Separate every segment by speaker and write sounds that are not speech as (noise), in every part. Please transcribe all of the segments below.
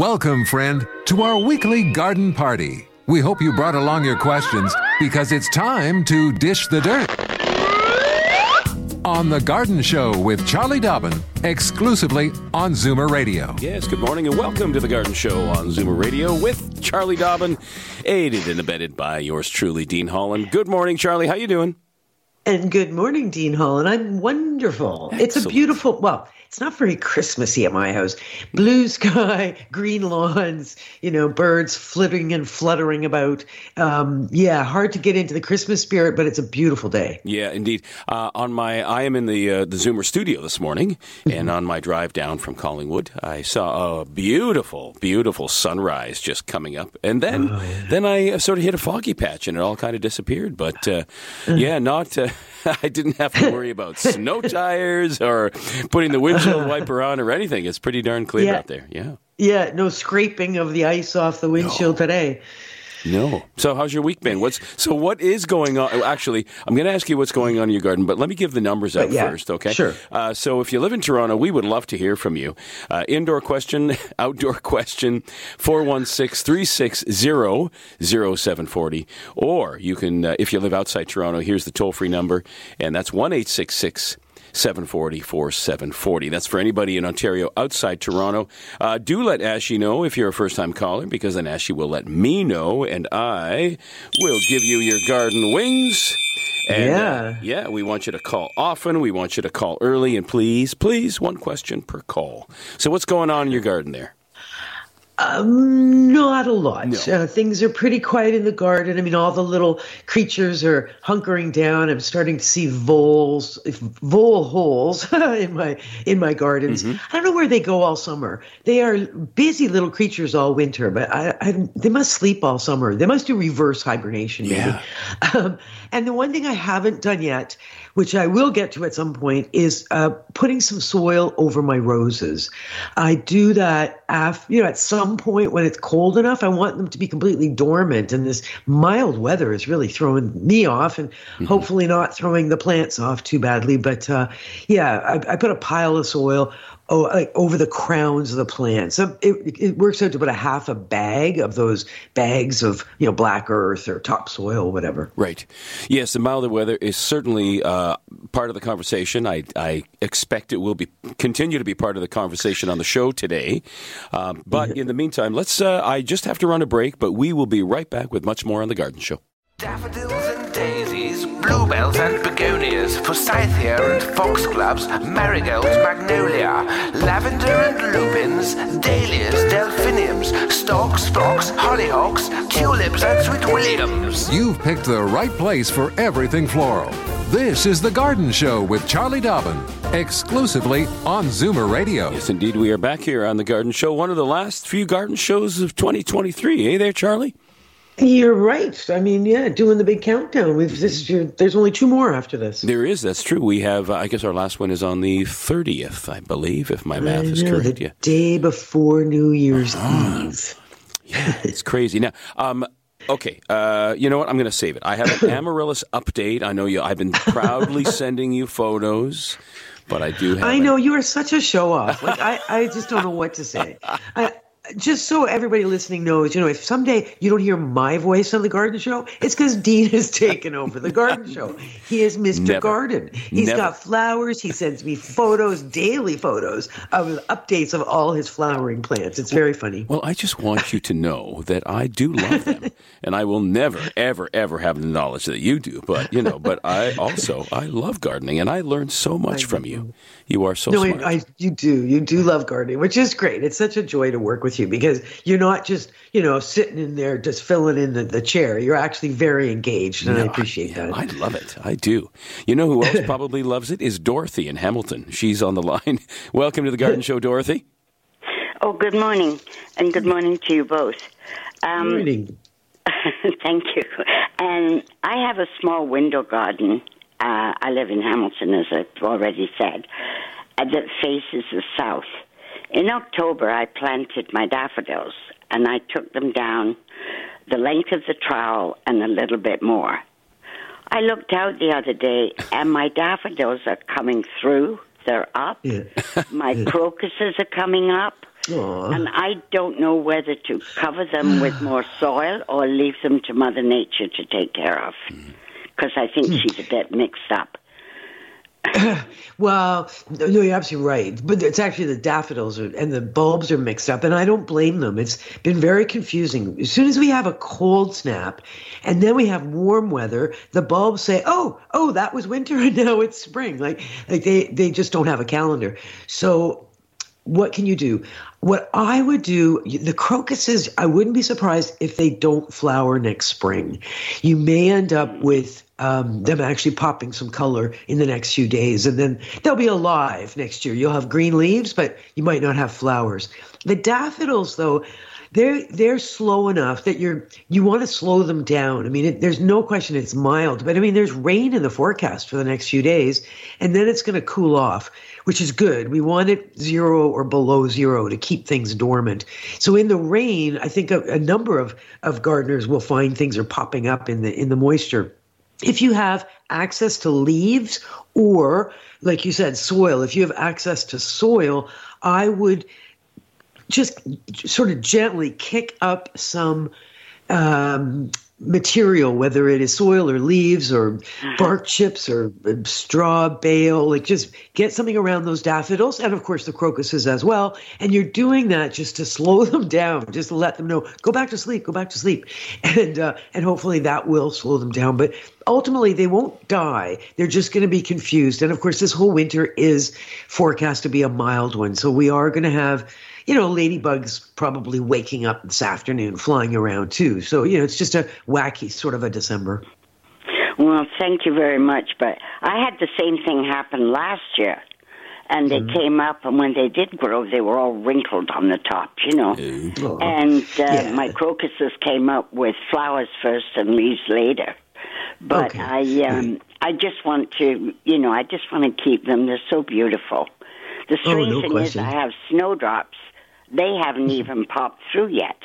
Speaker 1: Welcome, friend, to our weekly garden party. We hope you brought along your questions because it's time to dish the dirt. On The Garden Show with Charlie Dobbin, exclusively on Zoomer Radio.
Speaker 2: Yes, good morning and welcome to the Garden Show on Zoomer Radio with Charlie Dobbin, aided and abetted by yours truly, Dean Holland. Good morning, Charlie. How you doing?
Speaker 3: And good morning, Dean Hall. And I'm wonderful. It's a beautiful, well, it's not very Christmassy at my house. Blue sky, (laughs) green lawns, you know, birds flitting and fluttering about. Um, yeah, hard to get into the Christmas spirit, but it's a beautiful day.
Speaker 2: Yeah, indeed. Uh, on my, I am in the uh, the Zoomer studio this morning, and on my drive down from Collingwood, I saw a beautiful, beautiful sunrise just coming up, and then then I sort of hit a foggy patch, and it all kind of disappeared. But uh, yeah, not. (laughs) I didn't have to worry about snow (laughs) tires or putting the windshield (laughs) wiper on or anything. It's pretty darn clear
Speaker 3: Yeah.
Speaker 2: out there. Yeah.
Speaker 3: Yeah, no scraping of the ice off the windshield today.
Speaker 2: No. So how's your week been? What's so what is going on? Actually, I'm going to ask you what's going on in your garden, but let me give the numbers out
Speaker 3: yeah,
Speaker 2: first, okay?
Speaker 3: sure.
Speaker 2: Uh, so if you live in Toronto, we would love to hear from you. Uh, indoor question, (laughs) outdoor question, 416-360-0740. Or you can, uh, if you live outside Toronto, here's the toll-free number, and that's 1-866- 740 4740. That's for anybody in Ontario outside Toronto. Uh, do let Ashy know if you're a first time caller because then Ashy will let me know and I will give you your garden wings. And,
Speaker 3: Yeah.
Speaker 2: Uh, yeah, we want you to call often. We want you to call early and please, please, one question per call. So, what's going on in your garden there?
Speaker 3: Um, not a lot.
Speaker 2: No.
Speaker 3: Uh, things are pretty quiet in the garden. I mean, all the little creatures are hunkering down. I'm starting to see voles, vole holes (laughs) in my in my gardens.
Speaker 2: Mm-hmm.
Speaker 3: I don't know where they go all summer. They are busy little creatures all winter, but I, I they must sleep all summer. They must do reverse hibernation. Maybe.
Speaker 2: Yeah. (laughs)
Speaker 3: Um, and the one thing I haven't done yet, which I will get to at some point, is uh, putting some soil over my roses. I do that after, you know, at some point when it's cold enough. I want them to be completely dormant, and this mild weather is really throwing me off, and hopefully not throwing the plants off too badly. But uh, yeah, I, I put a pile of soil. Oh, like over the crowns of the plants. So it, it works out to about a half a bag of those bags of you know black earth or topsoil, or whatever.
Speaker 2: Right. Yes, the milder weather is certainly uh, part of the conversation. I, I expect it will be continue to be part of the conversation on the show today. Um, but in the meantime, let's. Uh, I just have to run a break, but we will be right back with much more on the Garden Show.
Speaker 4: Daffodils and daisies, bluebells and begonias, forsythia and foxgloves, marigolds, magnolia, lavender and lupins, dahlias, delphiniums, stocks, phlox, hollyhocks, tulips and sweet williams.
Speaker 1: You've picked the right place for everything floral. This is The Garden Show with Charlie Dobbin, exclusively on Zoomer Radio.
Speaker 2: Yes, indeed, we are back here on the Garden Show, one of the last few garden shows of 2023. Hey there, Charlie.
Speaker 3: You're right. I mean, yeah, doing the big countdown. We've this. There's only two more after this.
Speaker 2: There is, that's true. We have, uh, I guess our last one is on the 30th, I believe, if my math is
Speaker 3: I know,
Speaker 2: correct.
Speaker 3: the
Speaker 2: Yeah.
Speaker 3: day before New Year's Eve.
Speaker 2: Yeah, it's crazy. Now, um, okay, uh, you know what? I'm going to save it. I have an (coughs) amaryllis update. I know you. I've been proudly (laughs) sending you photos, but I do have.
Speaker 3: I
Speaker 2: a-
Speaker 3: know you are such a show off. Like I, I just don't know what to say. (laughs) I, just so everybody listening knows, you know, if someday you don't hear my voice on the garden show, it's because Dean has (laughs) taken over the garden show. He is Mr.
Speaker 2: Never.
Speaker 3: Garden. He's
Speaker 2: Never.
Speaker 3: got flowers. He sends me photos, daily photos of updates of all his flowering plants. It's very funny.
Speaker 2: Well, I just want you to know that I do love them, (laughs) and I will never, ever, ever have the knowledge that you do. But you know, but I also I love gardening, and I learned so much from you. You are so
Speaker 3: No,
Speaker 2: smart.
Speaker 3: I, I, you do. You do love gardening, which is great. It's such a joy to work with you because you're not just, you know, sitting in there just filling in the, the chair. You're actually very engaged, and I appreciate
Speaker 2: Yeah,
Speaker 3: that.
Speaker 2: I love it. I do. You know who (laughs) else probably loves it is Dorothy in Hamilton. She's on the line. (laughs) Welcome to the Garden Show, Dorothy.
Speaker 5: Oh, good morning, and good morning to you both.
Speaker 3: Um, morning. (laughs)
Speaker 5: thank you. And I have a small window garden. Uh, I live in Hamilton, as I've already said, uh, that faces the south. In October, I planted my daffodils, and I took them down the length of the trowel and a little bit more. I looked out the other day, and my daffodils are coming through. They're up. Yeah. (laughs) my yeah. crocuses are coming up. Aww. And I don't know whether to cover them with (sighs) more soil or leave them to Mother Nature to take care of. Mm. Because I think hmm. she's a bit mixed up. (coughs)
Speaker 3: well, no, you're absolutely right. But it's actually the daffodils are, and the bulbs are mixed up, and I don't blame them. It's been very confusing. As soon as we have a cold snap, and then we have warm weather, the bulbs say, "Oh, oh, that was winter, (laughs) and now it's spring." Like, like they they just don't have a calendar. So what can you do? What I would do, the crocuses, I wouldn't be surprised if they don't flower next spring. You may end up with um, them actually popping some color in the next few days, and then they'll be alive next year. You'll have green leaves, but you might not have flowers. The daffodils, though, they're they're slow enough that you're you want to slow them down. I mean, it, there's no question it's mild, but I mean, there's rain in the forecast for the next few days, and then it's going to cool off, which is good. We want it zero or below zero to keep things dormant. So in the rain, I think a, a number of of gardeners will find things are popping up in the in the moisture. If you have access to leaves or, like you said, soil, if you have access to soil, I would just sort of gently kick up some um, material, whether it is soil or leaves or mm-hmm. bark chips or uh, straw bale, like just get something around those daffodils and of course the crocuses as well. And you're doing that just to slow (laughs) them down, just to let them know, go back to sleep, go back to sleep. And, uh, and hopefully that will slow them down. But ultimately they won't die. They're just going to be confused. And of course, this whole winter is forecast to be a mild one. So we are going to have you know, ladybugs probably waking up this afternoon, flying around too. So, you know, it's just a wacky sort of a December.
Speaker 5: Well, thank you very much. But I had the same thing happen last year. And they mm-hmm. came up, and when they did grow, they were all wrinkled on the top, you know. Oh. And uh, yeah. my crocuses came up with flowers first and leaves later. But okay. I, um, I just want to, you know, I just want to keep them. They're so beautiful. The strange oh, no thing question. is, I have snowdrops they haven't even popped through yet.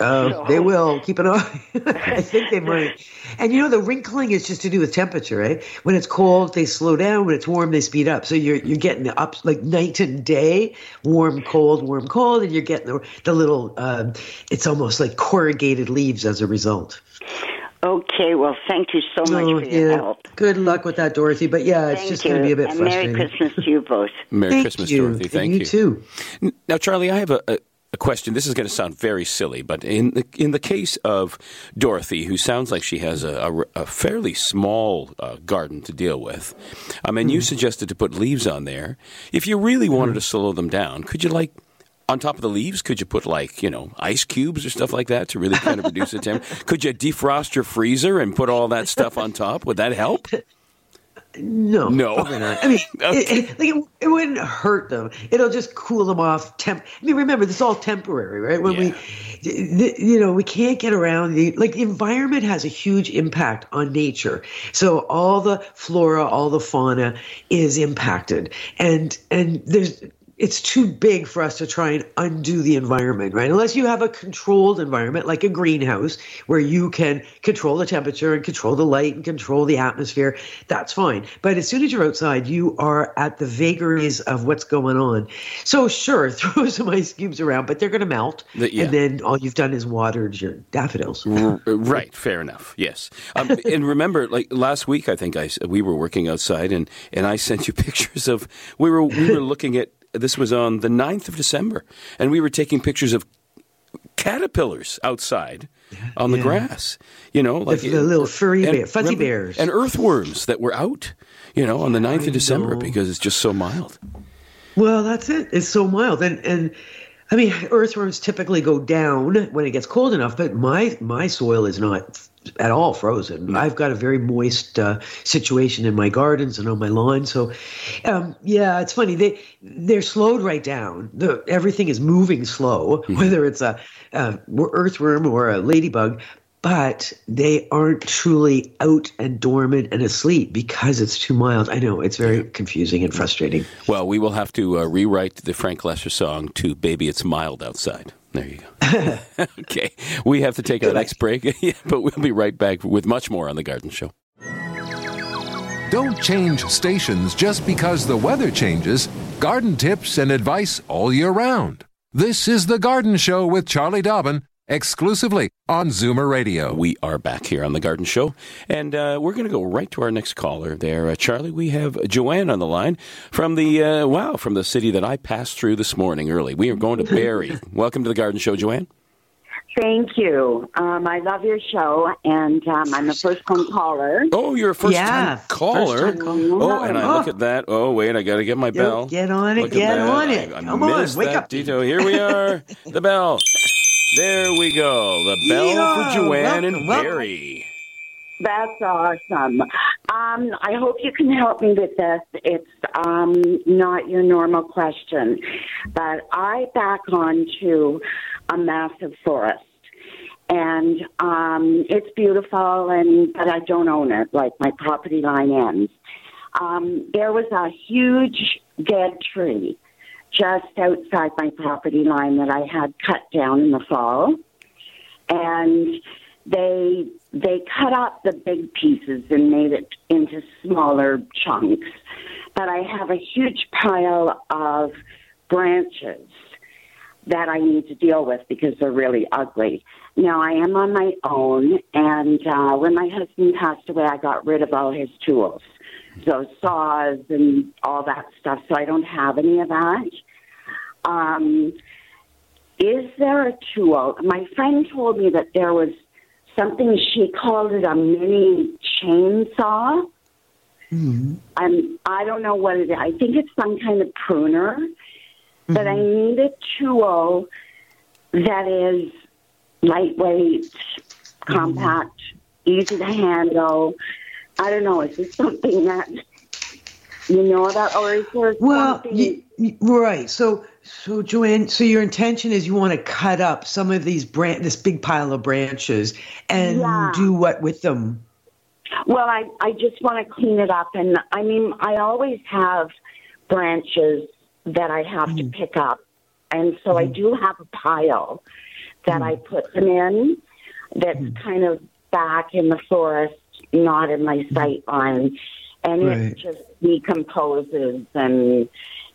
Speaker 3: Uh, so, they will. Keep an eye. (laughs) I think they might. And you know, the wrinkling is just to do with temperature, right? When it's cold, they slow down. When it's warm, they speed up. So you're you're getting the up like night and day, warm, cold, warm, cold, and you're getting the the little. Um, it's almost like corrugated leaves as a result.
Speaker 5: Okay, well, thank you so much oh, for your yeah. help.
Speaker 3: Good luck with that, Dorothy. But yeah, it's
Speaker 5: thank
Speaker 3: just going to be a bit
Speaker 5: and
Speaker 3: frustrating.
Speaker 5: Merry Christmas to you both. (laughs)
Speaker 2: Merry
Speaker 3: thank
Speaker 2: Christmas,
Speaker 3: you.
Speaker 2: Dorothy. Thank
Speaker 3: you.
Speaker 2: You
Speaker 3: too.
Speaker 2: Now, Charlie, I have a, a, a question. This is going to sound very silly, but in the, in the case of Dorothy, who sounds like she has a, a, a fairly small uh, garden to deal with, um, and mm. you hmm. suggested to put leaves on there. If you really wanted mm. to slow them down, could you like on top of the leaves, could you put like you know ice cubes or stuff like that to really kind of reduce the temperature? (laughs) Could you defrost your freezer and put all that stuff on top? Would that help?
Speaker 3: No,
Speaker 2: no.
Speaker 3: I mean, okay. (laughs) it, it, like it, it, wouldn't hurt them. It'll just cool them off. Temp. I mean, remember this is all temporary, right? When yeah. we, you know, we can't get around the like the environment has a huge impact on nature. So all the flora, all the fauna is impacted, and and there's it's too big for us to try and undo the environment, right? Unless you have a controlled environment like a greenhouse where you can control the temperature and control the light and control the atmosphere, that's fine. But as soon as you're outside, you are at the vagaries of what's going on. So sure, (laughs) throw some ice cubes around, but they're going to melt. The, yeah. And then all you've done is watered your daffodils. (laughs)
Speaker 2: right. Fair enough. Yes. Um, and remember, like last week, I think I, we were working outside and, and I sent you (laughs) pictures of, we were, we were looking at this was on the 9th of December, and we were taking pictures of caterpillars outside on the yeah. grass. You know,
Speaker 3: like the, the little furry and, bear, fuzzy remember, bears,
Speaker 2: and earthworms that were out. You know, on the 9th I of December know. because it's just so mild.
Speaker 3: Well, that's it. It's so mild, and and I mean, earthworms typically go down when it gets cold enough, but my my soil is not at all frozen. I've got a very moist uh, situation in my gardens and on my lawn. So, um, yeah, it's funny. They they're slowed right down. The, everything is moving slow, mm-hmm. whether it's a, a earthworm or a ladybug but they aren't truly out and dormant and asleep because it's too mild. I know it's very confusing and frustrating.
Speaker 2: Well, we will have to uh, rewrite the Frank Loesser song to "Baby It's Mild Outside." There you go. (laughs) okay, we have to take our next break, (laughs) but we'll be right back with much more on the Garden Show.
Speaker 1: Don't change stations just because the weather changes. Garden tips and advice all year round. This is the Garden Show with Charlie Dobbin exclusively on Zoomer Radio.
Speaker 2: We are back here on The Garden Show, and uh, we're going to go right to our next caller there. Uh, Charlie, we have Joanne on the line from the, uh, wow, from the city that I passed through this morning early. We are going to Barrie. (laughs) Welcome to The Garden Show, Joanne.
Speaker 6: Thank you. Um, I love your show, and um, I'm a first time caller.
Speaker 2: Oh, you're a first yeah, time caller. First time Oh, and I oh. look at that. Oh, wait, I got to get my bell.
Speaker 3: Get on it. Look get on it. I, I Come on, wake up.
Speaker 2: Detail. Here we are. (laughs) the bell. There we go. The bell yeah, for Joanne welcome, and Barrie.
Speaker 6: That's awesome. Um, I hope you can help me with this. It's um, not your normal question, but I back onto a massive forest, and um, it's beautiful, and but I don't own it. Like my property line ends. Um, there was a huge dead tree just outside my property line that I had cut down in the fall. And they they cut up the big pieces and made it into smaller chunks. But I have a huge pile of branches that I need to deal with because they're really ugly. Now I am on my own, and uh, when my husband passed away, I got rid of all his tools those saws and all that stuff. So I don't have any of that. Um, is there a tool? My friend told me that there was something she called it a mini chainsaw. Mm-hmm. Um, I don't know what it is. I think it's some kind of pruner. Mm-hmm. But I mm-hmm. need a tool that is lightweight, mm-hmm. compact, mm-hmm. easy to handle, I don't know. Is this (laughs) something that you know about, or is there well,
Speaker 3: you, right? So, so Joanne, so your intention is you want to cut up some of these branch, this big pile of branches, and yeah. do what with them?
Speaker 6: Well, I I just want to clean it up, and I mean, I always have branches that I have mm. to pick up, and so mm. I do have a pile that mm. I put them in. That's mm. kind of back in the forest not in my sight line, and right. it just decomposes and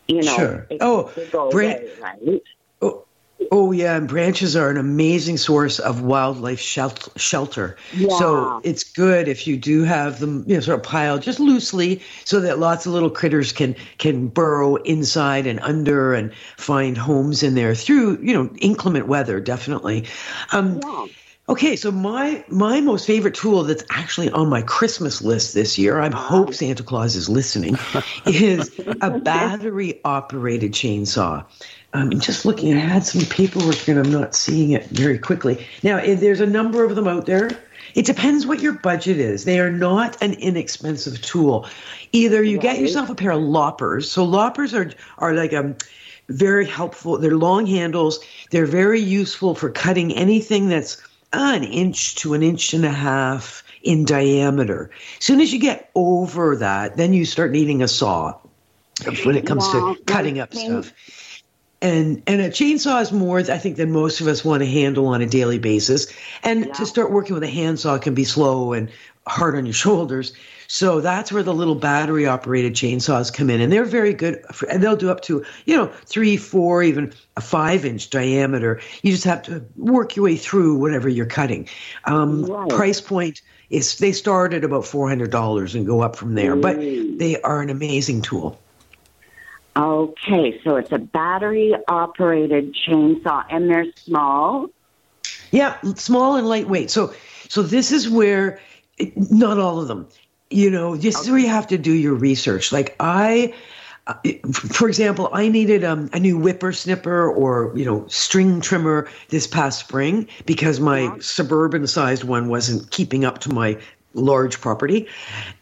Speaker 6: you know. Sure. It, oh, bran- away, right?
Speaker 3: oh, oh yeah, and branches are an amazing source of wildlife shelter. Yeah. So it's good if you do have them, you know, sort of piled just loosely, so that lots of little critters can can burrow inside and under and find homes in there through you know inclement weather. Definitely. Um, yeah. Okay, so my my most favorite tool that's actually on my Christmas list this year, I hope Santa Claus is listening, (laughs) is a battery operated chainsaw. Um, I'm just looking, I had some paperwork and I'm not seeing it very quickly. Now, there's a number of them out there. It depends what your budget is. They are not an inexpensive tool. Either you get yourself a pair of loppers. So loppers are are like a um, very helpful. They're long handles. They're very useful for cutting anything that's an inch to an inch and a half in diameter. As soon as you get over that, then you start needing a saw when it comes to cutting up stuff. And and a chainsaw is more, I think, than most of us want to handle on a daily basis. And yeah. to start working with a handsaw can be slow and hard on your (laughs) shoulders. So that's where the little battery operated chainsaws come in. And they're very good. For, and they'll do up to, you know, three, four, even a five inch diameter. You just have to work your way through whatever you're cutting. Um, right. Price point is they start at about $400 and go up from there. Mm. But they are an amazing tool.
Speaker 6: Okay, so it's a battery operated chainsaw and they're small.
Speaker 3: Yeah, small and lightweight. So so this is where not all of them. You know, this is where you have to do your research. Like I for example, I needed um, a new whipper snipper or you know string trimmer this past spring because my suburban sized one wasn't keeping up to my large property,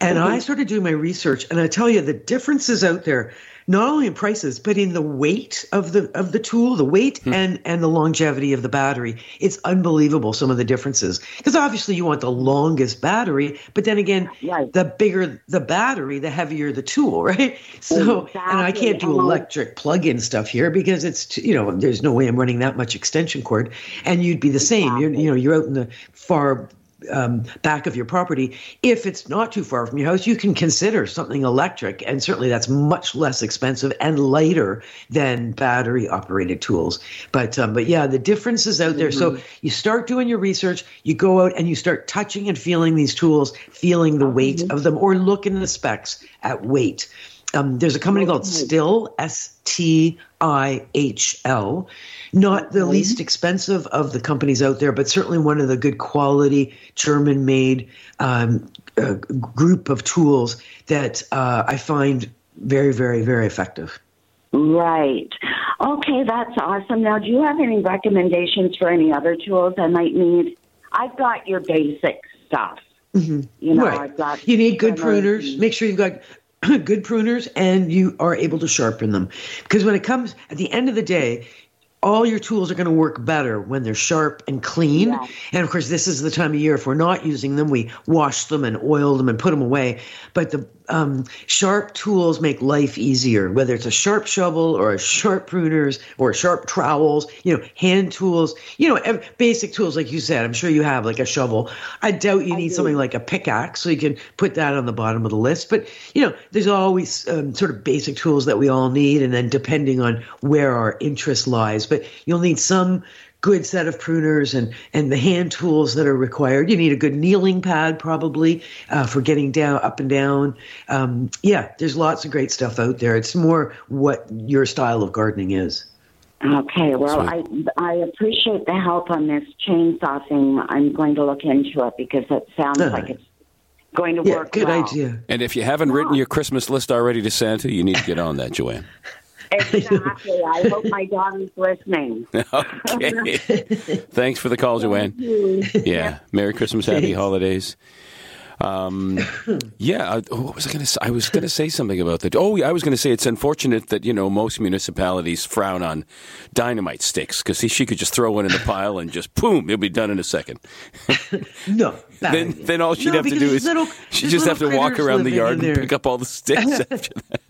Speaker 3: and I started doing my research, and I tell you the differences out there not only in prices but in the weight of the of the tool the weight hmm. and and the longevity of the battery. It's unbelievable some of the differences. Because obviously you want the longest battery but then again
Speaker 6: Right.
Speaker 3: the bigger the battery the heavier the tool (laughs) right? So and i can't do electric plug-in stuff here because it's t- you know there's no way i'm running that much extension cord and you'd be the same. You're you know you're out in the far um, back of your property. If it's not too far from your house, you can consider something electric, and certainly that's much less expensive and lighter than battery operated tools. But um, but yeah, the difference is out there. So you start doing your research, you go out and you start touching and feeling these tools, feeling the weight of them, or look in the specs at weight. Um, there's a company called Stihl S T I H L, not the least expensive of the companies out there, but certainly one of the good quality German-made um, uh, group of tools that uh, I find very, very, very effective.
Speaker 6: Right. Okay, that's awesome. Now, do you have any recommendations for any other tools I might need? I've got your basic stuff. You know,
Speaker 3: right.
Speaker 6: I've got
Speaker 3: you need good pruners. Make sure you've got (clears throat) good pruners and you are able to sharpen them. Because when it comes at the end of the day, all your tools are going to work better when they're sharp and clean.
Speaker 6: Yeah.
Speaker 3: And of course, this is the time of year if we're not using them, we wash them and oil them and put them away. But the um, sharp tools make life easier, whether it's a sharp shovel or a sharp pruners or sharp trowels, you know, hand tools, you know, basic tools like you said. I'm sure you have like a shovel. I doubt you need something like a pickaxe, so you can put that on the bottom of the list. But you know, there's always um, sort of basic tools that we all need, and then depending on where our interest lies, but you'll need some good set of pruners and and the hand tools that are required. You need a good kneeling pad probably uh, for getting down up and down. Um, yeah, there's lots of great stuff out there. It's more what your style of gardening is.
Speaker 6: Okay, well, I I appreciate the help on this chainsaw thing. I'm going to look into it because it sounds
Speaker 3: Uh,
Speaker 6: like it's going to
Speaker 3: Yeah,
Speaker 6: work
Speaker 3: good
Speaker 6: well.
Speaker 3: idea.
Speaker 2: And if you haven't written your Christmas list already to Santa, you need to get on that, Joanne.
Speaker 6: Exactly. I hope my daughter's listening. (laughs)
Speaker 2: Okay. Thanks for the call, Joanne. Yeah. Merry Christmas, Happy
Speaker 3: Thanks.
Speaker 2: holidays. Um, yeah. uh, What was I going to say? I was going to say something about that. Oh, I was going to say it's unfortunate that you know most municipalities frown on dynamite sticks because she could just throw one in the pile and just boom, it'll be done in a second. (laughs)
Speaker 3: No,
Speaker 2: then,
Speaker 3: idea.
Speaker 2: then all she'd
Speaker 3: No,
Speaker 2: have to do is
Speaker 3: little-
Speaker 2: she
Speaker 3: there's
Speaker 2: just have to walk around the yard and pick up all the sticks (laughs) after that.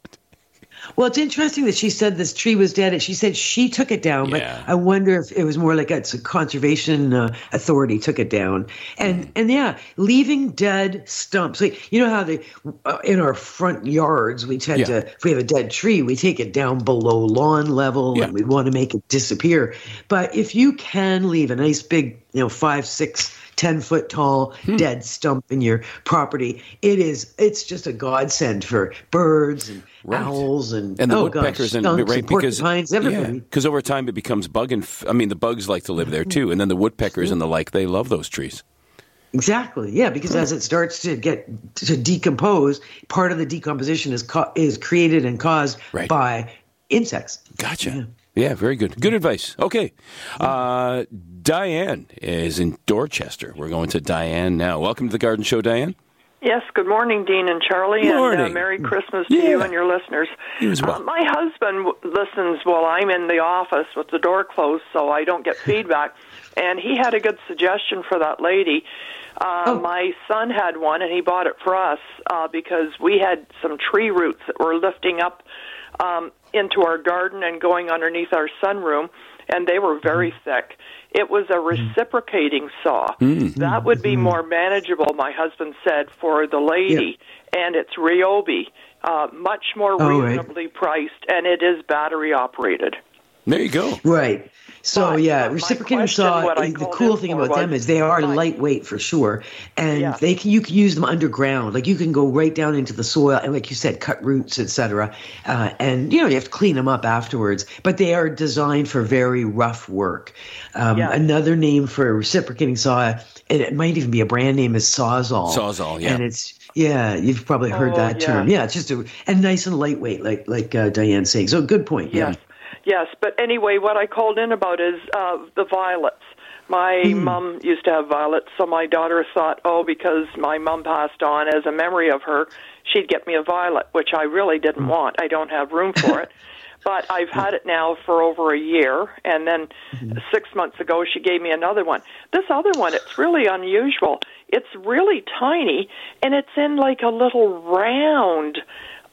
Speaker 3: Well, it's interesting that she said this tree was dead. And she said she took it down,
Speaker 2: Yeah.
Speaker 3: but I wonder if it was more like it's a conservation uh, authority took it down. And
Speaker 2: Mm.
Speaker 3: and yeah, leaving dead stumps. Like you know how they uh, in our front yards we tend
Speaker 2: Yeah.
Speaker 3: to if we have a dead tree we take it down below lawn level
Speaker 2: Yeah.
Speaker 3: and we want to make it disappear. But if you can leave a nice big you know five six. 10 foot tall
Speaker 2: Hmm.
Speaker 3: dead stump in your property it is it's just a godsend for birds and
Speaker 2: Right.
Speaker 3: owls and,
Speaker 2: and the
Speaker 3: oh
Speaker 2: woodpeckers
Speaker 3: gosh,
Speaker 2: and right
Speaker 3: and
Speaker 2: because
Speaker 3: porcupines,
Speaker 2: yeah,
Speaker 3: everybody.
Speaker 2: because over time it becomes bug and f- I mean the bugs like to live there too, and then the woodpeckers and the like they love those trees.
Speaker 3: Exactly. Yeah, because as it starts to get to decompose, part of the decomposition is co- is created and caused
Speaker 2: Right.
Speaker 3: by insects.
Speaker 2: Gotcha. Yeah. Very good. Good advice. Okay, uh, Diane is in Dorchester. We're going to Diane now. Welcome to the Garden Show, Diane.
Speaker 7: Yes, good morning, Dean and Charlie, and
Speaker 2: Morning.
Speaker 7: uh, Merry Christmas to
Speaker 2: Yeah.
Speaker 7: you and your listeners.
Speaker 2: You as well.
Speaker 7: Uh, my husband w- listens while I'm in the office with the door closed, so I don't get feedback. And he had a good suggestion for that lady. Uh,
Speaker 3: Oh.
Speaker 7: My son had one, and he bought it for us uh, because we had some tree roots that were lifting up um, into our garden and going underneath our sunroom, and they were very
Speaker 2: Mm-hmm.
Speaker 7: thick. It was a reciprocating saw.
Speaker 2: Mm-hmm.
Speaker 7: That would be more manageable, my husband said, for the lady. And it's Ryobi, uh, much more
Speaker 3: Oh, right.
Speaker 7: reasonably priced, and it is battery operated.
Speaker 2: There you go.
Speaker 3: Right. So
Speaker 7: But
Speaker 3: yeah, reciprocating saw. The cool thing
Speaker 7: for
Speaker 3: about them is they are
Speaker 7: Right.
Speaker 3: lightweight for sure, and
Speaker 7: Yeah.
Speaker 3: they can you can use them underground. Like you can go right down into the soil and, like you said, cut roots, etc. Uh, and you know you have to clean them up afterwards. But they are designed for very rough work. Um,
Speaker 7: Yeah.
Speaker 3: Another name for a reciprocating saw, and it might even be a brand name, is Sawzall.
Speaker 2: Sawzall, yeah.
Speaker 3: And it's yeah, you've probably heard
Speaker 7: Oh,
Speaker 3: that
Speaker 7: yeah.
Speaker 3: term. Yeah, it's just a and nice and lightweight, like like uh, Diane's saying. So good point. Yeah.
Speaker 7: Yes, yes. But anyway, what I called in about is uh, the violets. My
Speaker 3: Hmm.
Speaker 7: mom used to have violets, so my daughter thought, oh, because my mom passed on as a memory of her, she'd get me a violet, which I really
Speaker 3: Hmm.
Speaker 7: didn't want. I don't have room for it. (laughs) But I've had it now for over a year, and then
Speaker 3: Mm-hmm.
Speaker 7: six months ago she gave me another one. This other one, it's really unusual. It's really tiny, and it's in like a little round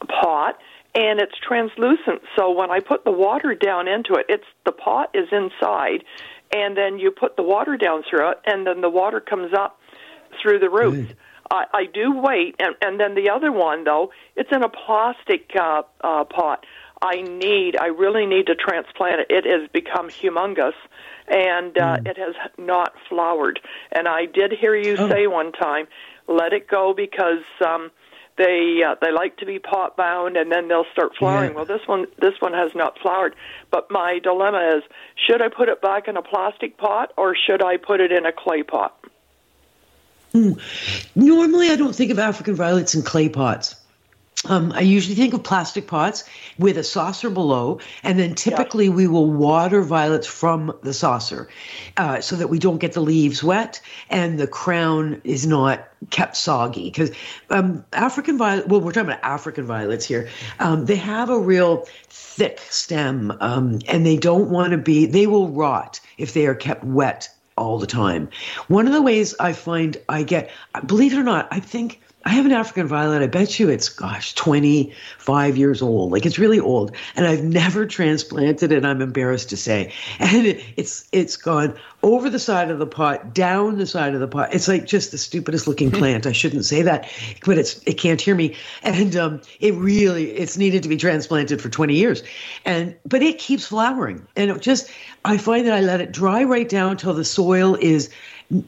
Speaker 7: pot, and it's translucent. So when I put the water down into it, it's the pot is inside, and then you put the water down through it, and then the water comes up through the roots. I, I do wait, and, and then the other one though, it's in a plastic uh, uh, pot. I need, I really need to transplant it. It has become humongous, and uh, it has not flowered. And I did hear you say one time, let it go because um, they uh, they like to be pot bound, and then they'll start flowering.
Speaker 3: Yeah.
Speaker 7: Well, this one this one has not flowered. But my dilemma is, should I put it back in a plastic pot or should I put it in a clay pot?
Speaker 3: Normally, I don't think of African violets in clay pots. Um, I usually think of plastic pots with a saucer below, and then typically we will water violets from the saucer uh, so that we don't get the leaves wet and the crown is not kept soggy. Because um, African violet, well, we're talking about African violets here, um, they have a real thick stem um, and they don't want to be, they will rot if they are kept wet all the time. One of the ways I find I get, believe it or not, I think I have an African violet. I bet you it's, gosh, 25 years old. Like it's really old. And I've never transplanted it, I'm embarrassed to say. (laughs) And it, it's it's gone over the side of the pot, down the side of the pot. It's like just the stupidest looking plant. I shouldn't say that, but it's it can't hear me. And um, it really it's needed to be transplanted for 20 years. And but it keeps flowering. And it just I find that I let it dry right down till the soil is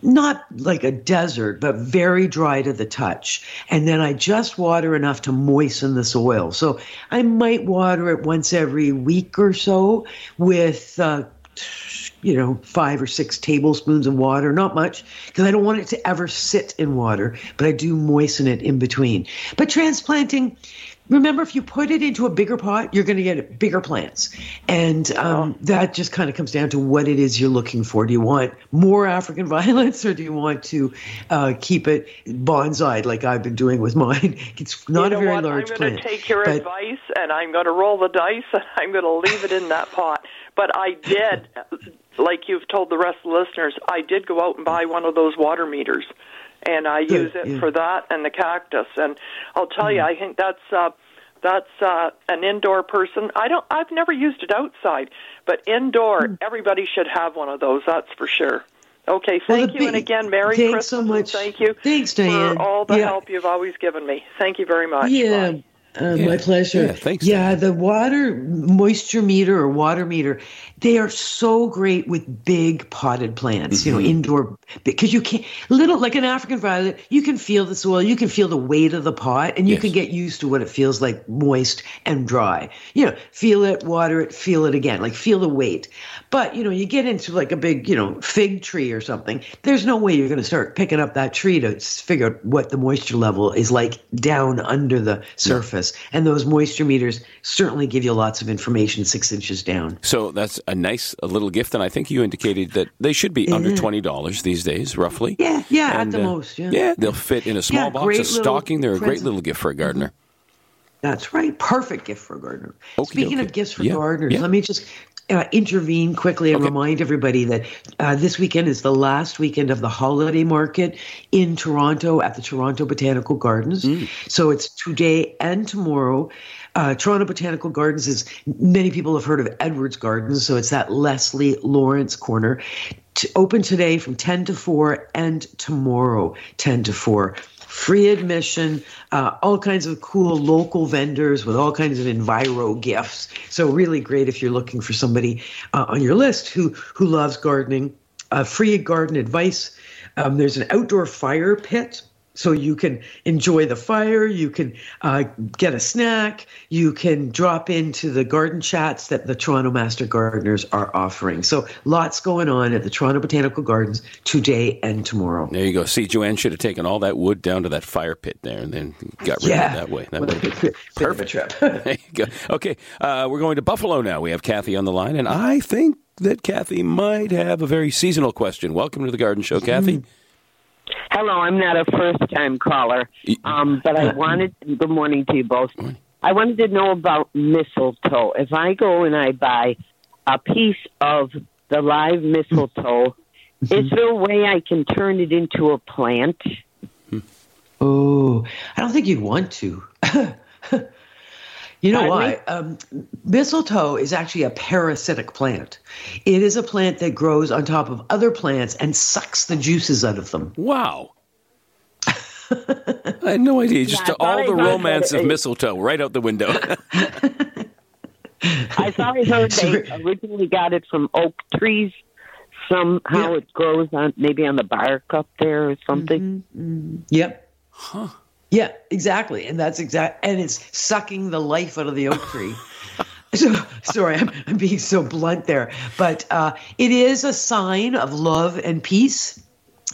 Speaker 3: not like a desert, but very dry to the touch. And then I just water enough to moisten the soil. So I might water it once every week or so with, uh, you know, five or six tablespoons of water, not much, because I don't want it to ever sit in water, but I do moisten it in between. But transplanting, remember, if you put it into a bigger pot, you're going to get bigger plants. And um, that just kind of comes down to what it is you're looking for. Do you want more African (laughs) violets or do you want to uh, keep it bonsai like I've been doing with mine? (laughs) It's not
Speaker 7: you know
Speaker 3: a very
Speaker 7: what?
Speaker 3: large
Speaker 7: I'm going
Speaker 3: plant.
Speaker 7: to take your
Speaker 3: but-
Speaker 7: advice and I'm going to roll the dice and I'm going to leave it in that pot. But I did, (laughs) like you've told the rest of the listeners, I did go out and buy one of those water meters, and I use it
Speaker 3: yeah.
Speaker 7: for that and the cactus. And I'll tell you,
Speaker 3: Mm.
Speaker 7: I think that's. Uh, that's uh, an indoor person. I don't. I've never used it outside, but indoor,
Speaker 3: Mm.
Speaker 7: everybody should have one of those. That's for sure. Okay, thank
Speaker 3: the
Speaker 7: you, and again, Merry
Speaker 3: thanks
Speaker 7: Christmas.
Speaker 3: so much.
Speaker 7: Thank you.
Speaker 3: Thanks, Diane.
Speaker 7: for all the
Speaker 3: Yeah.
Speaker 7: help you've always given me. Thank you very much.
Speaker 3: Yeah.
Speaker 7: Bye.
Speaker 3: Uh,
Speaker 2: Yeah.
Speaker 3: My pleasure.
Speaker 2: Yeah, thanks,
Speaker 3: Yeah, the water moisture meter or water meter, they are so great with big potted plants, you know, indoor because you can't, little like an African violet, you can feel the soil, you can feel the weight of the pot, and you
Speaker 2: Yes.
Speaker 3: can get used to what it feels like moist and dry. You know, feel it, water it, feel it again, like feel the weight. But you know, you get into like a big, you know, fig tree or something. There's no way you're going to start picking up that tree to figure out what the moisture level is like down under the surface. And those moisture meters certainly give you lots of information six inches down.
Speaker 2: So that's a nice a little gift, and I think you indicated that they should be under twenty dollars these days, roughly.
Speaker 3: Yeah, yeah, at the
Speaker 2: uh,
Speaker 3: most. Yeah.
Speaker 2: they'll fit in a small
Speaker 3: Yeah,
Speaker 2: box, a stocking. They're a great
Speaker 3: present.
Speaker 2: little gift for a gardener.
Speaker 3: That's right. Perfect gift for a gardener.
Speaker 2: Okey
Speaker 3: Speaking
Speaker 2: dokey.
Speaker 3: of gifts for
Speaker 2: Yeah,
Speaker 3: gardeners,
Speaker 2: yeah.
Speaker 3: let me just uh, intervene quickly and
Speaker 2: Okay.
Speaker 3: remind everybody that uh, this weekend is the last weekend of the holiday market in Toronto at the Toronto Botanical Gardens.
Speaker 2: Mm.
Speaker 3: So it's today and tomorrow. Uh, Toronto Botanical Gardens is many people have heard of Edwards Gardens, so it's that Leslie Lawrence corner. t- open today from 10 to 4 and tomorrow 10 to 4 free admission, uh, all kinds of cool local vendors with all kinds of enviro gifts. So really great if you're looking for somebody uh, on your list who who loves gardening. Uh, free garden advice. Um, there's an outdoor fire pit so you can enjoy the fire you can uh, get a snack you can drop into the garden chats that the toronto master gardeners are offering. So lots going on at the toronto botanical gardens today and tomorrow.
Speaker 2: There you go. See joanne should have taken all that wood down to that fire pit there and then got rid
Speaker 3: yeah.
Speaker 2: of it that way. That would have been (laughs) perfect.
Speaker 3: trip. (laughs)
Speaker 2: There you go. Okay uh, we're going to buffalo now. We have kathy on the line and i think that kathy might have a very seasonal question. Welcome to the garden show kathy. Mm-hmm.
Speaker 8: Hello, I'm not a first time caller, um, but I wanted, good morning to you both. I wanted to know about mistletoe. If I go and I buy a piece of the live mistletoe, mm-hmm. is there a way I can turn it into a plant?
Speaker 3: Oh, I don't think you'd want to. (laughs) You know why? Um, mistletoe is actually a parasitic plant. It is a plant that grows on top of other plants and sucks the juices out of them.
Speaker 2: Wow. (laughs) I had no idea. Just yeah, all the romance of mistletoe right out the window. (laughs)
Speaker 8: I thought I heard they originally got it from oak trees. Somehow yeah. it grows on maybe on the bark up there or something.
Speaker 3: Mm-hmm. Mm-hmm. Yep. Huh. Yeah, exactly, and that's exact, and it's sucking the life out of the oak tree. (laughs) so, sorry, I'm, I'm, being so blunt there, but uh, it is a sign of love and peace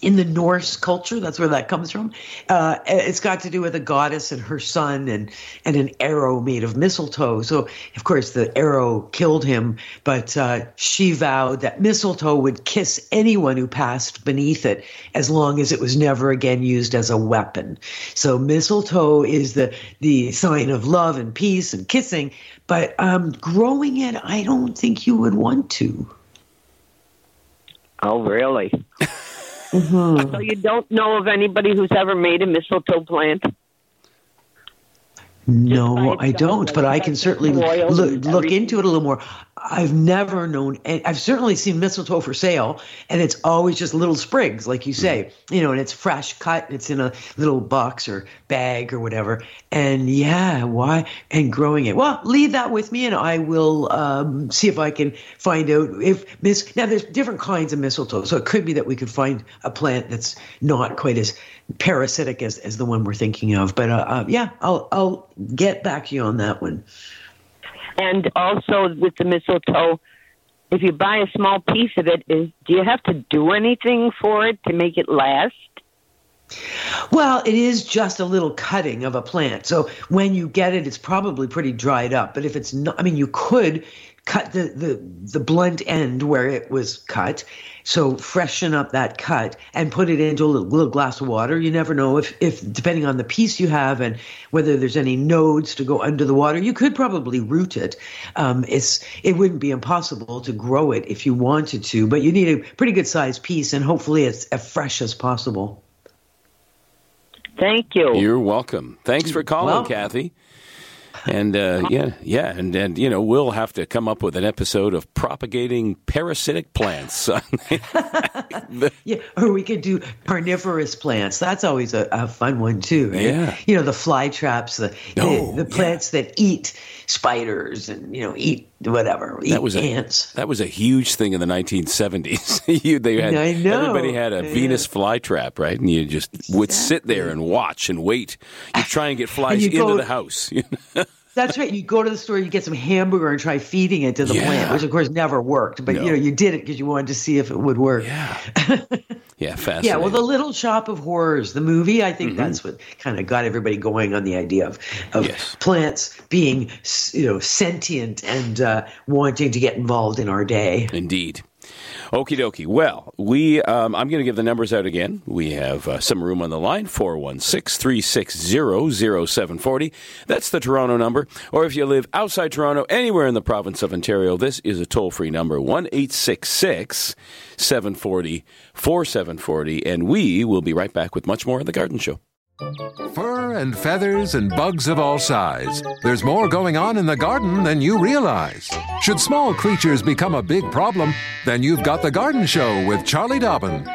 Speaker 3: in the Norse culture. That's where that comes from. Uh, it's got to do with a goddess and her son, and and an arrow made of mistletoe. So of course the arrow killed him, but uh, she vowed that mistletoe would kiss anyone who passed beneath it, as long as it was never again used as a weapon. So mistletoe is the the sign of love and peace and kissing. But um, growing it, I don't think you would want to.
Speaker 8: Oh, really? (laughs) Mm-hmm. So you don't know of anybody who's ever made a mistletoe plant?
Speaker 3: No, I don't, but I can certainly look, look into it a little more. I've never known, and I've certainly seen mistletoe for sale, and it's always just little sprigs, like you say, mm. you know, and it's fresh cut, and it's in a little box or bag or whatever. And yeah, why? And growing it. Well, leave that with me, and I will um, see if I can find out if miss. Now, there's different kinds of mistletoe, so it could be that we could find a plant that's not quite as parasitic as, as the one we're thinking of. But uh, uh, yeah, I'll I'll get back to you on that one.
Speaker 8: And also with the mistletoe, if you buy a small piece of it, is do you have to do anything for it to make it last?
Speaker 3: Well, it is just a little cutting of a plant. So when you get it, it's probably pretty dried up. But if it's not, I mean, you could cut the, the, the blunt end where it was cut. So freshen up that cut and put it into a little, little, glass of water. You never know if, if, depending on the piece you have and whether there's any nodes to go under the water, you could probably root it. Um, it's, it wouldn't be impossible to grow it if you wanted to, but you need a pretty good sized piece and hopefully it's as fresh as possible.
Speaker 8: Thank you.
Speaker 2: You're welcome. Thanks for calling, well, Kathy. And uh, yeah, yeah, and and you know we'll have to come up with an episode of propagating parasitic plants. (laughs)
Speaker 3: yeah, or we could do carnivorous plants. That's always a, a fun one too. Right?
Speaker 2: Yeah,
Speaker 3: you know the fly traps, the oh, the, the, plants yeah. that eat spiders and you know eat whatever eat
Speaker 2: that was
Speaker 3: ants.
Speaker 2: A, that was a huge thing in the 1970s. (laughs) you, they had
Speaker 3: I know.
Speaker 2: everybody had a yeah. Venus flytrap, right? And you just exactly. would sit there and watch and wait. You try and get (laughs) flies into go, the house.
Speaker 3: That's right. You go to the store, you get some hamburger and try feeding it to the yeah. plant, which of course never worked. But no. you know, you did it because you wanted to see if it would work.
Speaker 2: Yeah. (laughs) yeah, fascinating.
Speaker 3: Yeah, well, the Little Shop of Horrors, the movie, I think mm-hmm. that's what kind of got everybody going on the idea of of yes. plants being you know sentient and uh, wanting to get involved in our day.
Speaker 2: Indeed. Okie dokie. Well, we um, I'm going to give the numbers out again. We have uh, some room on the line 416 360 0740. That's the Toronto number. Or if you live outside Toronto, anywhere in the province of Ontario, this is a toll free number 1 866 740 4740. And we will be right back with much more of The Garden Show.
Speaker 1: Fur and feathers and bugs of all size. There's more going on in the garden than you realize. Should small creatures become a big problem, then you've got The Garden Show with Charlie Dobbin.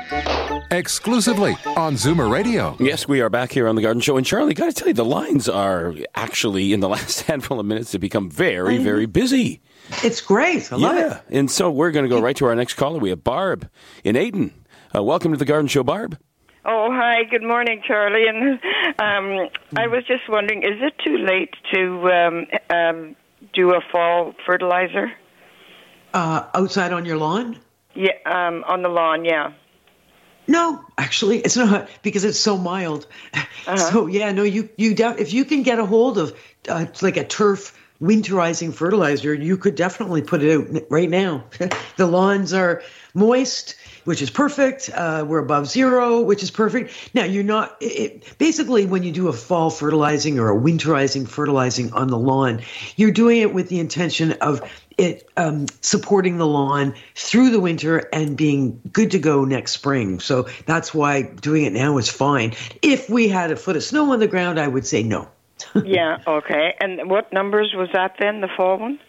Speaker 1: Exclusively on Zoomer Radio.
Speaker 2: Yes, we are back here on the Garden Show. And Charlie, got to tell you, the lines are actually, in the (laughs) last handful of minutes, have become very, very busy.
Speaker 3: It's great. I love
Speaker 2: yeah.
Speaker 3: it.
Speaker 2: And so we're going to go right to our next caller. We have Barb in Aden. Uh, welcome to the Garden Show, Barb.
Speaker 9: Oh, hi. Good morning, Charlie. And um, I was just wondering, is it too late to um, um, do a fall fertilizer?
Speaker 3: Uh, outside on your lawn?
Speaker 9: Yeah, um, on the lawn. Yeah.
Speaker 3: No, actually, it's not because it's so mild. So yeah, no, you you de- if you can get a hold of uh, like a turf winterizing fertilizer, you could definitely put it out right now. (laughs) the lawns are moist, which is perfect. Uh, we're above zero, which is perfect. Now you're not. It, basically, when you do a fall fertilizing or a winterizing fertilizing on the lawn, you're doing it with the intention of it um, supporting the lawn through the winter and being good to go next spring. So that's why doing it now is fine. If we had a foot of snow on the ground, I would say no. (laughs)
Speaker 9: yeah. Okay. And what numbers was that then? The fall one?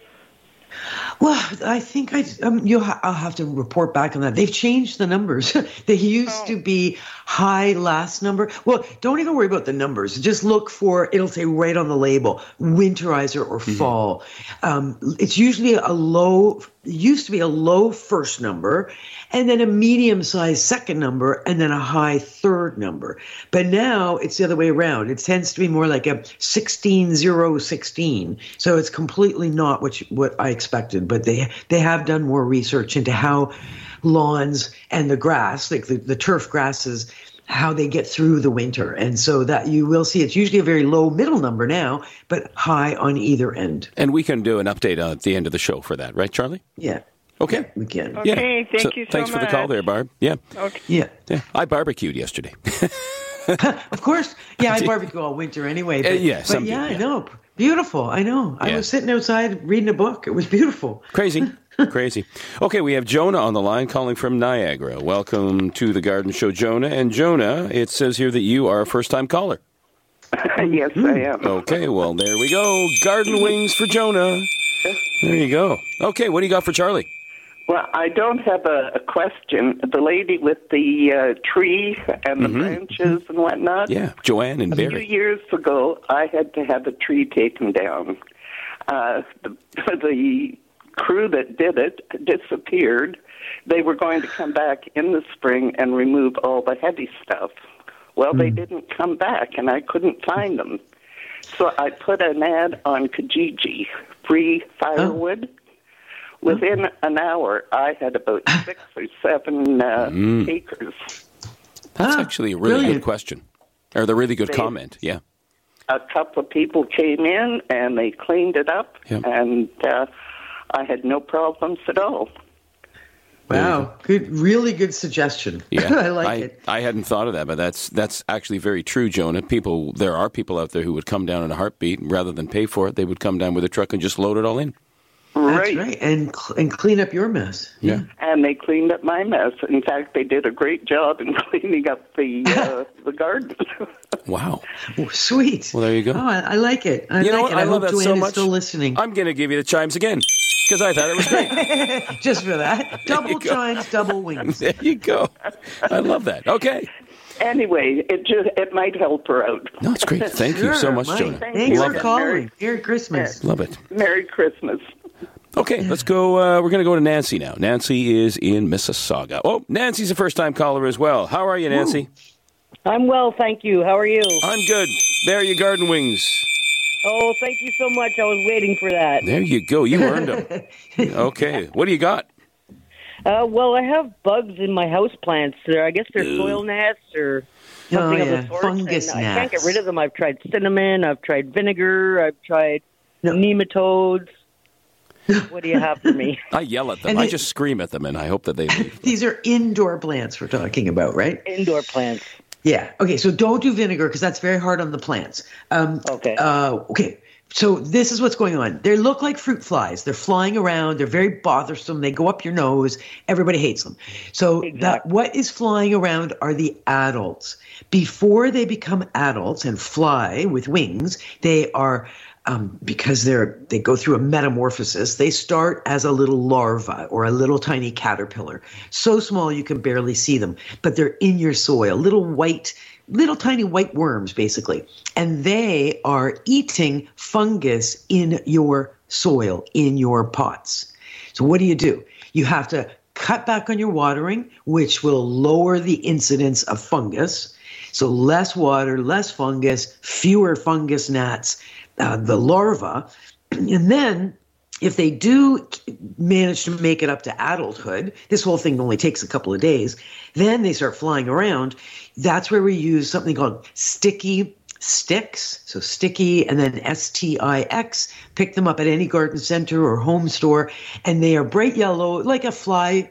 Speaker 3: Well, I think I um, you'll ha- I'll have to report back on that. They've changed the numbers. (laughs) they used to be high last number. Well, don't even worry about the numbers. Just look for it'll say right on the label winterizer or fall. Um, it's usually a low. Used to be a low first number, and then a medium sized second number, and then a high third number. But now it's the other way around. It tends to be more like a 16016. So it's completely not what you, what I expected. But they they have done more research into how lawns and the grass, like the, the turf grasses, how they get through the winter. And so that you will see it's usually a very low middle number now, but high on either end.
Speaker 2: And we can do an update at the end of the show for that, right, Charlie?
Speaker 3: Yeah.
Speaker 2: Okay.
Speaker 3: We can.
Speaker 2: Yeah.
Speaker 9: Okay, thank you so
Speaker 2: Thanks for the call there, Barb. Yeah.
Speaker 9: Okay.
Speaker 3: Yeah.
Speaker 2: Yeah. I barbecued yesterday. (laughs) (laughs)
Speaker 3: Of course. Yeah, I (laughs) barbecue all winter anyway. But,
Speaker 2: Uh, yeah,
Speaker 3: but
Speaker 2: some
Speaker 3: yeah, I know. Beautiful. I know. I
Speaker 2: Yeah.
Speaker 3: was sitting outside reading a book. It was beautiful.
Speaker 2: Crazy. (laughs) Crazy. Okay, we have Jonah on the line calling from Niagara. Welcome to the Garden Show, Jonah. And Jonah, it says here that you are a first time caller. (laughs)
Speaker 10: yes, I am.
Speaker 2: Okay, well, there we go. Garden wings for Jonah. There you go. Okay, what do you got for Charlie?
Speaker 10: Well, I don't have a, a question. The lady with the uh, tree and the branches and whatnot.
Speaker 2: Mm-hmm. Yeah, Joanne and Barry.
Speaker 10: A few years ago, I had to have a tree taken down. Uh, the, (laughs) the crew that did it disappeared. They were going to come back in the spring and remove all the heavy stuff. Well, they didn't come back, and I couldn't find them. So I put an ad on Kijiji, free firewood. Within an hour, I had about (laughs) six or seven uh, acres.
Speaker 2: That's
Speaker 3: Ah,
Speaker 2: actually a really
Speaker 3: brilliant.
Speaker 2: good question. Or the really good
Speaker 10: They-
Speaker 2: comment. Yeah.
Speaker 10: a couple of people came in and they cleaned it up,
Speaker 2: Yeah.
Speaker 10: and uh, I had no problems at all.
Speaker 3: Wow. Good really good suggestion. (laughs)
Speaker 2: Yeah,
Speaker 3: I like
Speaker 2: I,
Speaker 3: it.
Speaker 2: I hadn't thought of that, but that's that's actually very true, Jonah. People, there are people out there who would come down in a heartbeat rather than pay for it. They would come down with a truck and just load it all in.
Speaker 3: That's right. And cl- and clean up your mess.
Speaker 2: Yeah.
Speaker 10: And they cleaned up my mess. In fact, they did a great job in (laughs) cleaning up the (laughs) uh, the garden. (laughs)
Speaker 2: Wow.
Speaker 3: Oh, sweet.
Speaker 2: Well, there you go.
Speaker 3: Oh, I, I like it. I
Speaker 2: you know
Speaker 3: like
Speaker 2: what?
Speaker 3: it. I,
Speaker 2: I love
Speaker 3: hope
Speaker 2: that
Speaker 3: Joanne
Speaker 2: so
Speaker 3: is
Speaker 2: much.
Speaker 3: still listening.
Speaker 2: I'm going to give you the chimes again because I thought it was great.
Speaker 3: Just for that. Double chimes, double wings.
Speaker 2: there you go. I love that. Okay.
Speaker 10: anyway, it just it might help her out.
Speaker 2: No, it's great. Thank you so much,
Speaker 3: Mike.
Speaker 2: Jonah.
Speaker 3: Thanks
Speaker 2: Love
Speaker 3: for
Speaker 2: it.
Speaker 3: calling. Merry Christmas.
Speaker 2: Love it.
Speaker 10: Merry Christmas.
Speaker 2: Okay, let's go. Uh, we're going to go to Nancy now. Nancy is in Mississauga. Oh, Nancy's a first time caller as well. How are you, Nancy?
Speaker 11: I'm well, thank you. How are you?
Speaker 2: I'm good. There are your garden wings.
Speaker 11: Oh, thank you so much. I was waiting for that.
Speaker 2: There you go. You earned them. (laughs) okay. What do you got?
Speaker 11: Uh, well, I have bugs in my house plants. They're, I guess they're soil gnats or
Speaker 3: Oh,
Speaker 11: something of the sort.
Speaker 3: Fungus
Speaker 11: and I can't get rid of them. I've tried cinnamon. I've tried vinegar. I've tried
Speaker 3: No.
Speaker 11: nematodes. What do you have for me? (laughs)
Speaker 2: I yell at them.
Speaker 3: And
Speaker 2: I
Speaker 3: they-
Speaker 2: just scream at them, and I hope that they leave.
Speaker 3: These are indoor plants we're talking about, right?
Speaker 11: Indoor plants.
Speaker 3: Yeah. Okay. So don't do vinegar because that's very hard on the plants. Um,
Speaker 11: Okay.
Speaker 3: Uh, okay. so this is what's going on. They look like fruit flies. They're flying around. They're very bothersome. They go up your nose. Everybody hates them. So exactly. that what is flying around are the adults. Before they become adults and fly with wings, they are um, because they're they go through a metamorphosis. They start as a little larva or a little tiny caterpillar, so small you can barely see them, but they're in your soil, little white little tiny white worms, basically. And they are eating fungus in your soil, in your pots. So, what do you do? You have to cut back on your watering, which will lower the incidence of fungus. So, less water, less fungus, fewer fungus gnats, uh, the larva. And then if they do manage to make it up to adulthood, this whole thing only takes a couple of days, then they start flying around. That's where we use something called sticky sticks. So sticky and then S T I X. Pick them up at any garden center or home store, and they are bright yellow, like a fly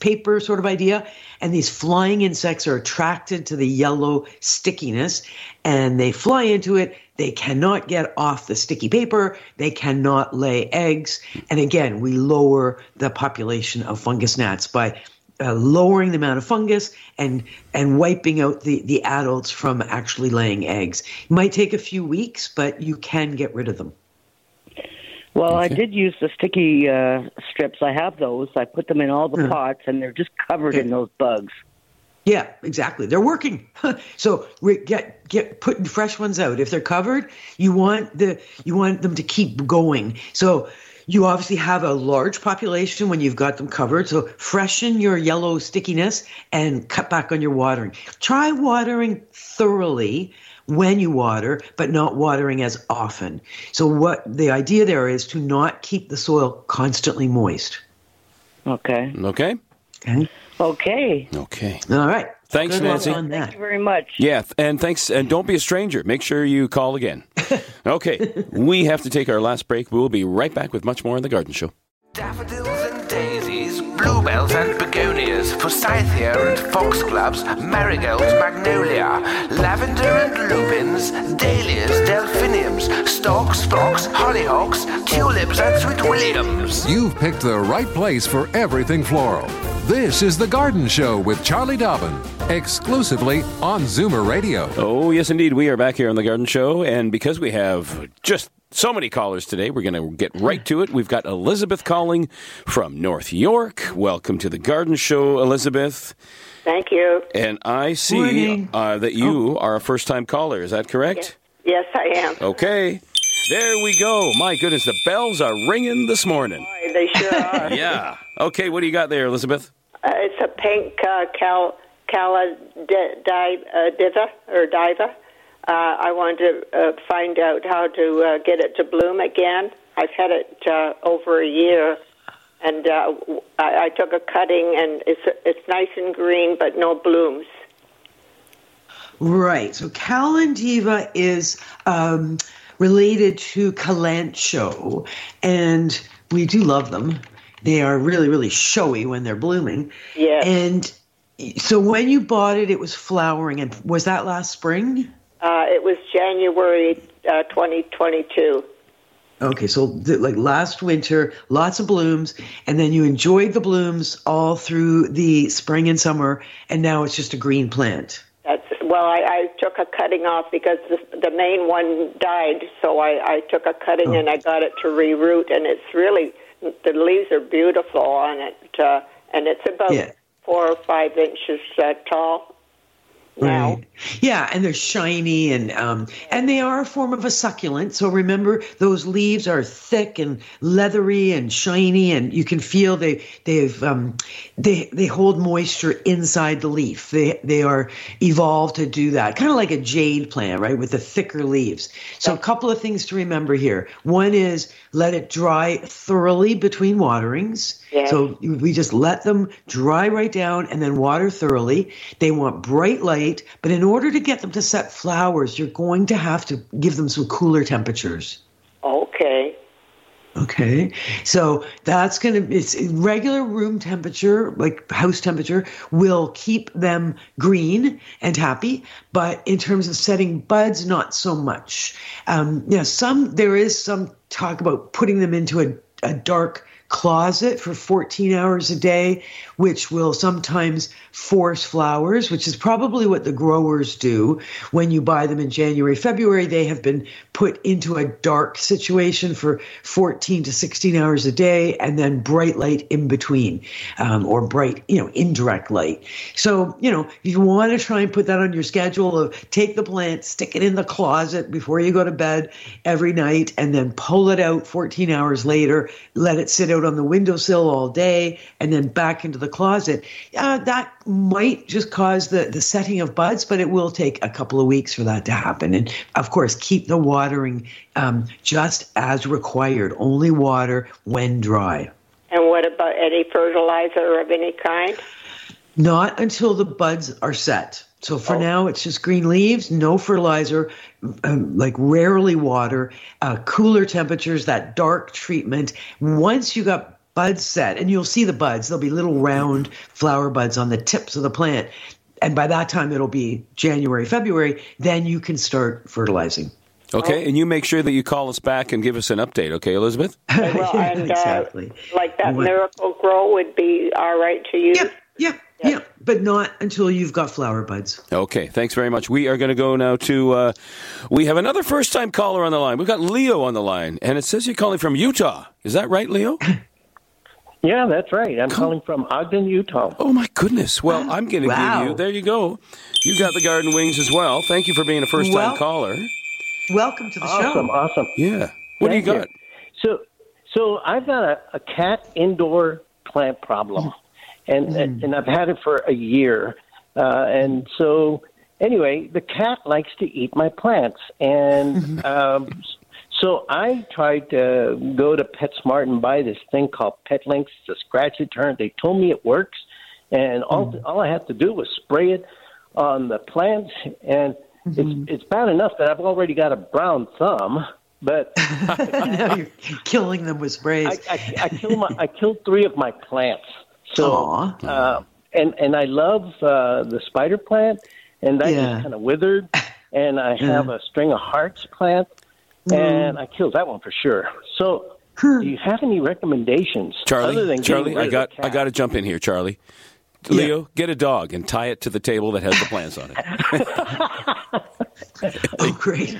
Speaker 3: paper sort of idea. And these flying insects are attracted to the yellow stickiness and they fly into it. They cannot get off the sticky paper. They cannot lay eggs. And again, we lower the population of fungus gnats by uh, lowering the amount of fungus and and wiping out the the adults from actually laying eggs. It might take a few weeks, but you can get rid of them.
Speaker 11: Well, okay. I did use the sticky uh, strips. I have those. I put them in all the uh-huh. pots, and they're just covered okay. in those bugs.
Speaker 3: Yeah, exactly. They're working. (laughs) so get get putting fresh ones out. If they're covered, you want the you want them to keep going. So you obviously have a large population when you've got them covered. So freshen your yellow stickiness and cut back on your watering. Try watering thoroughly when you water, but not watering as often. So what the idea there is to not keep the soil constantly moist.
Speaker 11: Okay.
Speaker 2: Okay.
Speaker 3: Okay.
Speaker 11: Okay.
Speaker 2: Okay.
Speaker 3: All right.
Speaker 2: Thanks,
Speaker 3: Good
Speaker 2: Nancy.
Speaker 11: Thank you very much.
Speaker 2: Yeah, and thanks. And don't be a stranger. Make sure you call again. (laughs) Okay, we have to take our last break. We'll be right back with much more on the Garden Show.
Speaker 4: Daffodils and daisies, bluebells and begonias, forsythia and foxgloves, marigolds, magnolia, lavender and lupins, dahlias, delphiniums, stocks, phlox, hollyhocks, tulips and sweet williams.
Speaker 1: You've picked the right place for everything floral. This is The Garden Show with Charlie Dobbin, exclusively on Zoomer Radio.
Speaker 2: Oh, yes, indeed. We are back here on The Garden Show, and because we have just so many callers today, we're going to get right to it. We've got Elizabeth calling from North York. Welcome to The Garden Show, Elizabeth.
Speaker 12: Thank you.
Speaker 2: And I see uh, that you oh. are a first time caller. Is that correct?
Speaker 12: Yes. yes, I am.
Speaker 2: Okay. There we go. My goodness, the bells are ringing this morning.
Speaker 12: Boy, they sure (laughs) are.
Speaker 2: yeah. Okay, what do you got there, Elizabeth?
Speaker 12: Uh, it's a pink uh, cal cala di, uh, diva or diva. Uh, I want to uh, find out how to uh, get it to bloom again. I've had it uh, over a year, and uh, I, I took a cutting, and it's it's nice and green, but no blooms.
Speaker 3: Right. So Calandiva is um, related to Kalanchoe, and we do love them. They are really, really showy when they're blooming.
Speaker 12: Yeah.
Speaker 3: And so when you bought it, it was flowering. And was that last spring?
Speaker 12: Uh, it was January uh, 2022.
Speaker 3: Okay, so th- like last winter, lots of blooms, and then you enjoyed the blooms all through the spring and summer, and now it's just a green plant.
Speaker 12: That's well, I, I took a cutting off because the, the main one died, so I, I took a cutting oh. and I got it to reroot, and it's really the leaves are beautiful on it, uh, and it's about yeah. four or five inches uh, tall Right.
Speaker 3: Yeah, and they're shiny and um, and they are a form of a succulent. So remember, those leaves are thick and leathery and shiny, and you can feel they they've um, they they hold moisture inside the leaf. They they are evolved to do that, kind of like a jade plant, right, with the thicker leaves. So a couple of things to remember here. One is let it dry thoroughly between waterings.
Speaker 12: Yes.
Speaker 3: So we just let them dry right down and then water thoroughly. They want bright light, but in order to get them to set flowers, you're going to have to give them some cooler temperatures.
Speaker 12: Okay.
Speaker 3: Okay. So that's going to, it's regular room temperature, like house temperature, will keep them green and happy. But in terms of setting buds, not so much. Um, yeah, some, there is some talk about putting them into a, a dark closet for 14 hours a day, which will sometimes force flowers, which is probably what the growers do when you buy them in January, February. They have been put into a dark situation for 14 to 16 hours a day and then bright light in between um, or bright, you know, indirect light. So, you know, if you want to try and put that on your schedule of take the plant, stick it in the closet before you go to bed every night, and then pull it out 14 hours later, let it sit out on the windowsill all day and then back into the closet, uh, that might just cause the, the setting of buds, but it will take a couple of weeks for that to happen. And of course, keep the watering um, just as required, only water when dry.
Speaker 12: And what about any fertilizer of any kind?
Speaker 3: Not until the buds are set. So for oh. now, it's just green leaves, no fertilizer, um, like rarely water, uh, cooler temperatures, that dark treatment. Once you got buds set, and you'll see the buds, there'll be little round flower buds on the tips of the plant. And by that time, it'll be January, February. Then you can start fertilizing.
Speaker 2: Okay, and you make sure that you call us back and give us an update, okay, Elizabeth? (laughs)
Speaker 12: well, and, uh, exactly. like that Miracle-Gro would be all right to use?
Speaker 3: Yeah, yeah, yeah, yeah, but not until you've got flower buds.
Speaker 2: Okay, thanks very much. We are going to go now to, uh, we have another first time caller on the line. We've got Leo on the line, and it says you're calling from Utah. Is that right, Leo? (laughs)
Speaker 13: Yeah, that's right. I'm calling from Ogden, Utah.
Speaker 2: Oh my goodness! Well, I'm going to wow. give you. There you go. You got the garden wings as well. Thank you for being a first time well, caller.
Speaker 3: Welcome to the
Speaker 13: awesome,
Speaker 3: show.
Speaker 13: Awesome, awesome.
Speaker 2: Yeah. What Thank do you got? You.
Speaker 13: So, so I've got a, a cat indoor plant problem, and mm. and I've had it for a year, uh, and so anyway, the cat likes to eat my plants, and (laughs) um, so I tried to go to PetSmart and buy this thing called PetLinx, the scratch return. They told me it works, and all mm. all I have to do was spray it on the plants, and mm-hmm. it's it's bad enough that I've already got a brown thumb. But (laughs)
Speaker 3: now you're killing them with sprays.
Speaker 13: I, I, I killed my I killed three of my plants. So uh, and and I love uh, the spider plant, and that yeah. just kind of withered. (laughs) And I have a string of hearts plant and I killed that one for sure. So, do you have any recommendations?
Speaker 2: Charlie, Charlie, I got I got to jump in here, Charlie. Leo, yeah. get a dog and tie it to the table that has the plants on
Speaker 3: it. (laughs) oh, great.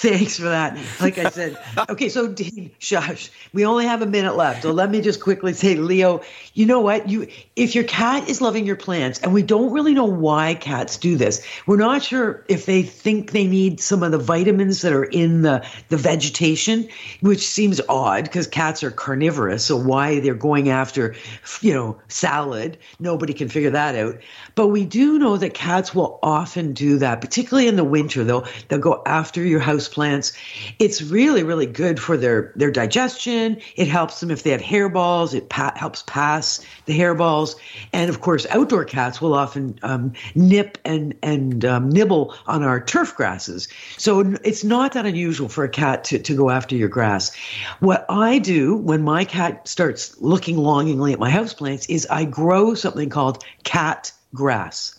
Speaker 3: Thanks for that. Like I said, (laughs) okay, so Dean, shush. We only have a minute left. So let me just quickly say, Leo, you know what? You if your cat is loving your plants, and we don't really know why cats do this. We're not sure if they think they need some of the vitamins that are in the, the vegetation, which seems odd because cats are carnivorous. So why they're going after, you know, salad, nobody can figure that out. But we do know that cats will often do that, particularly in the winter. They'll they'll go after your house plants. It's really, really good for their, their digestion. It helps them if they have hairballs. It pa- helps pass the hairballs. And of course, outdoor cats will often um, nip and, and um, nibble on our turf grasses. So it's not that unusual for a cat to, to go after your grass. What I do when my cat starts looking longingly at my houseplants is I grow something called cat grass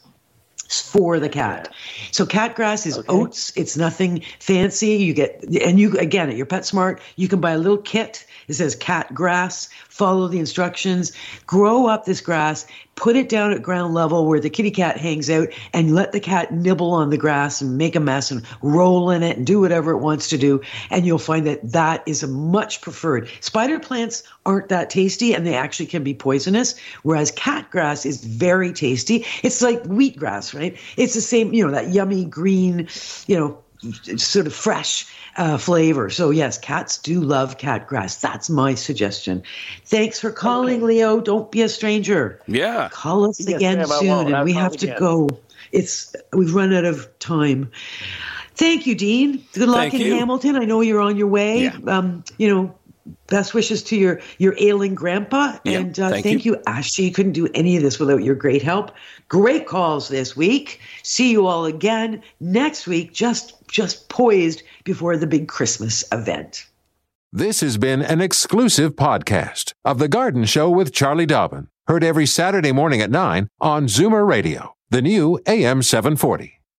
Speaker 3: for the cat. So cat grass is okay. oats. It's nothing fancy. You get and you again at your PetSmart, you can buy a little kit. It says cat grass. Follow the instructions. Grow up this grass. Put it down at ground level where the kitty cat hangs out, and let the cat nibble on the grass and make a mess and roll in it and do whatever it wants to do. And you'll find that that is a much preferred. Spider plants aren't that tasty, and they actually can be poisonous. Whereas cat grass is very tasty. It's like wheatgrass, right? It's the same, you know, that yummy green, you know, sort of fresh uh, flavor. So yes, cats do love cat grass. That's my suggestion. Thanks for calling. Leo. Don't be a stranger.
Speaker 2: Yeah,
Speaker 3: call us yes, again soon, and we have to again. go. It's we've run out of time. Thank you, Dean. Good luck
Speaker 2: Thank
Speaker 3: in
Speaker 2: you.
Speaker 3: Hamilton. I know you're on your way.
Speaker 2: Yeah.
Speaker 3: Um, you know, best wishes to your your ailing grandpa.
Speaker 2: Yeah,
Speaker 3: and uh,
Speaker 2: thank,
Speaker 3: thank
Speaker 2: you.
Speaker 3: you ashley. Couldn't do any of this without your great help. Great calls this week. See you all again next week just just poised before the big christmas event.
Speaker 1: This has been an exclusive podcast of The Garden Show with Charlie Dobbin, heard every Saturday morning at 9 on Zoomer Radio, the new AM 740.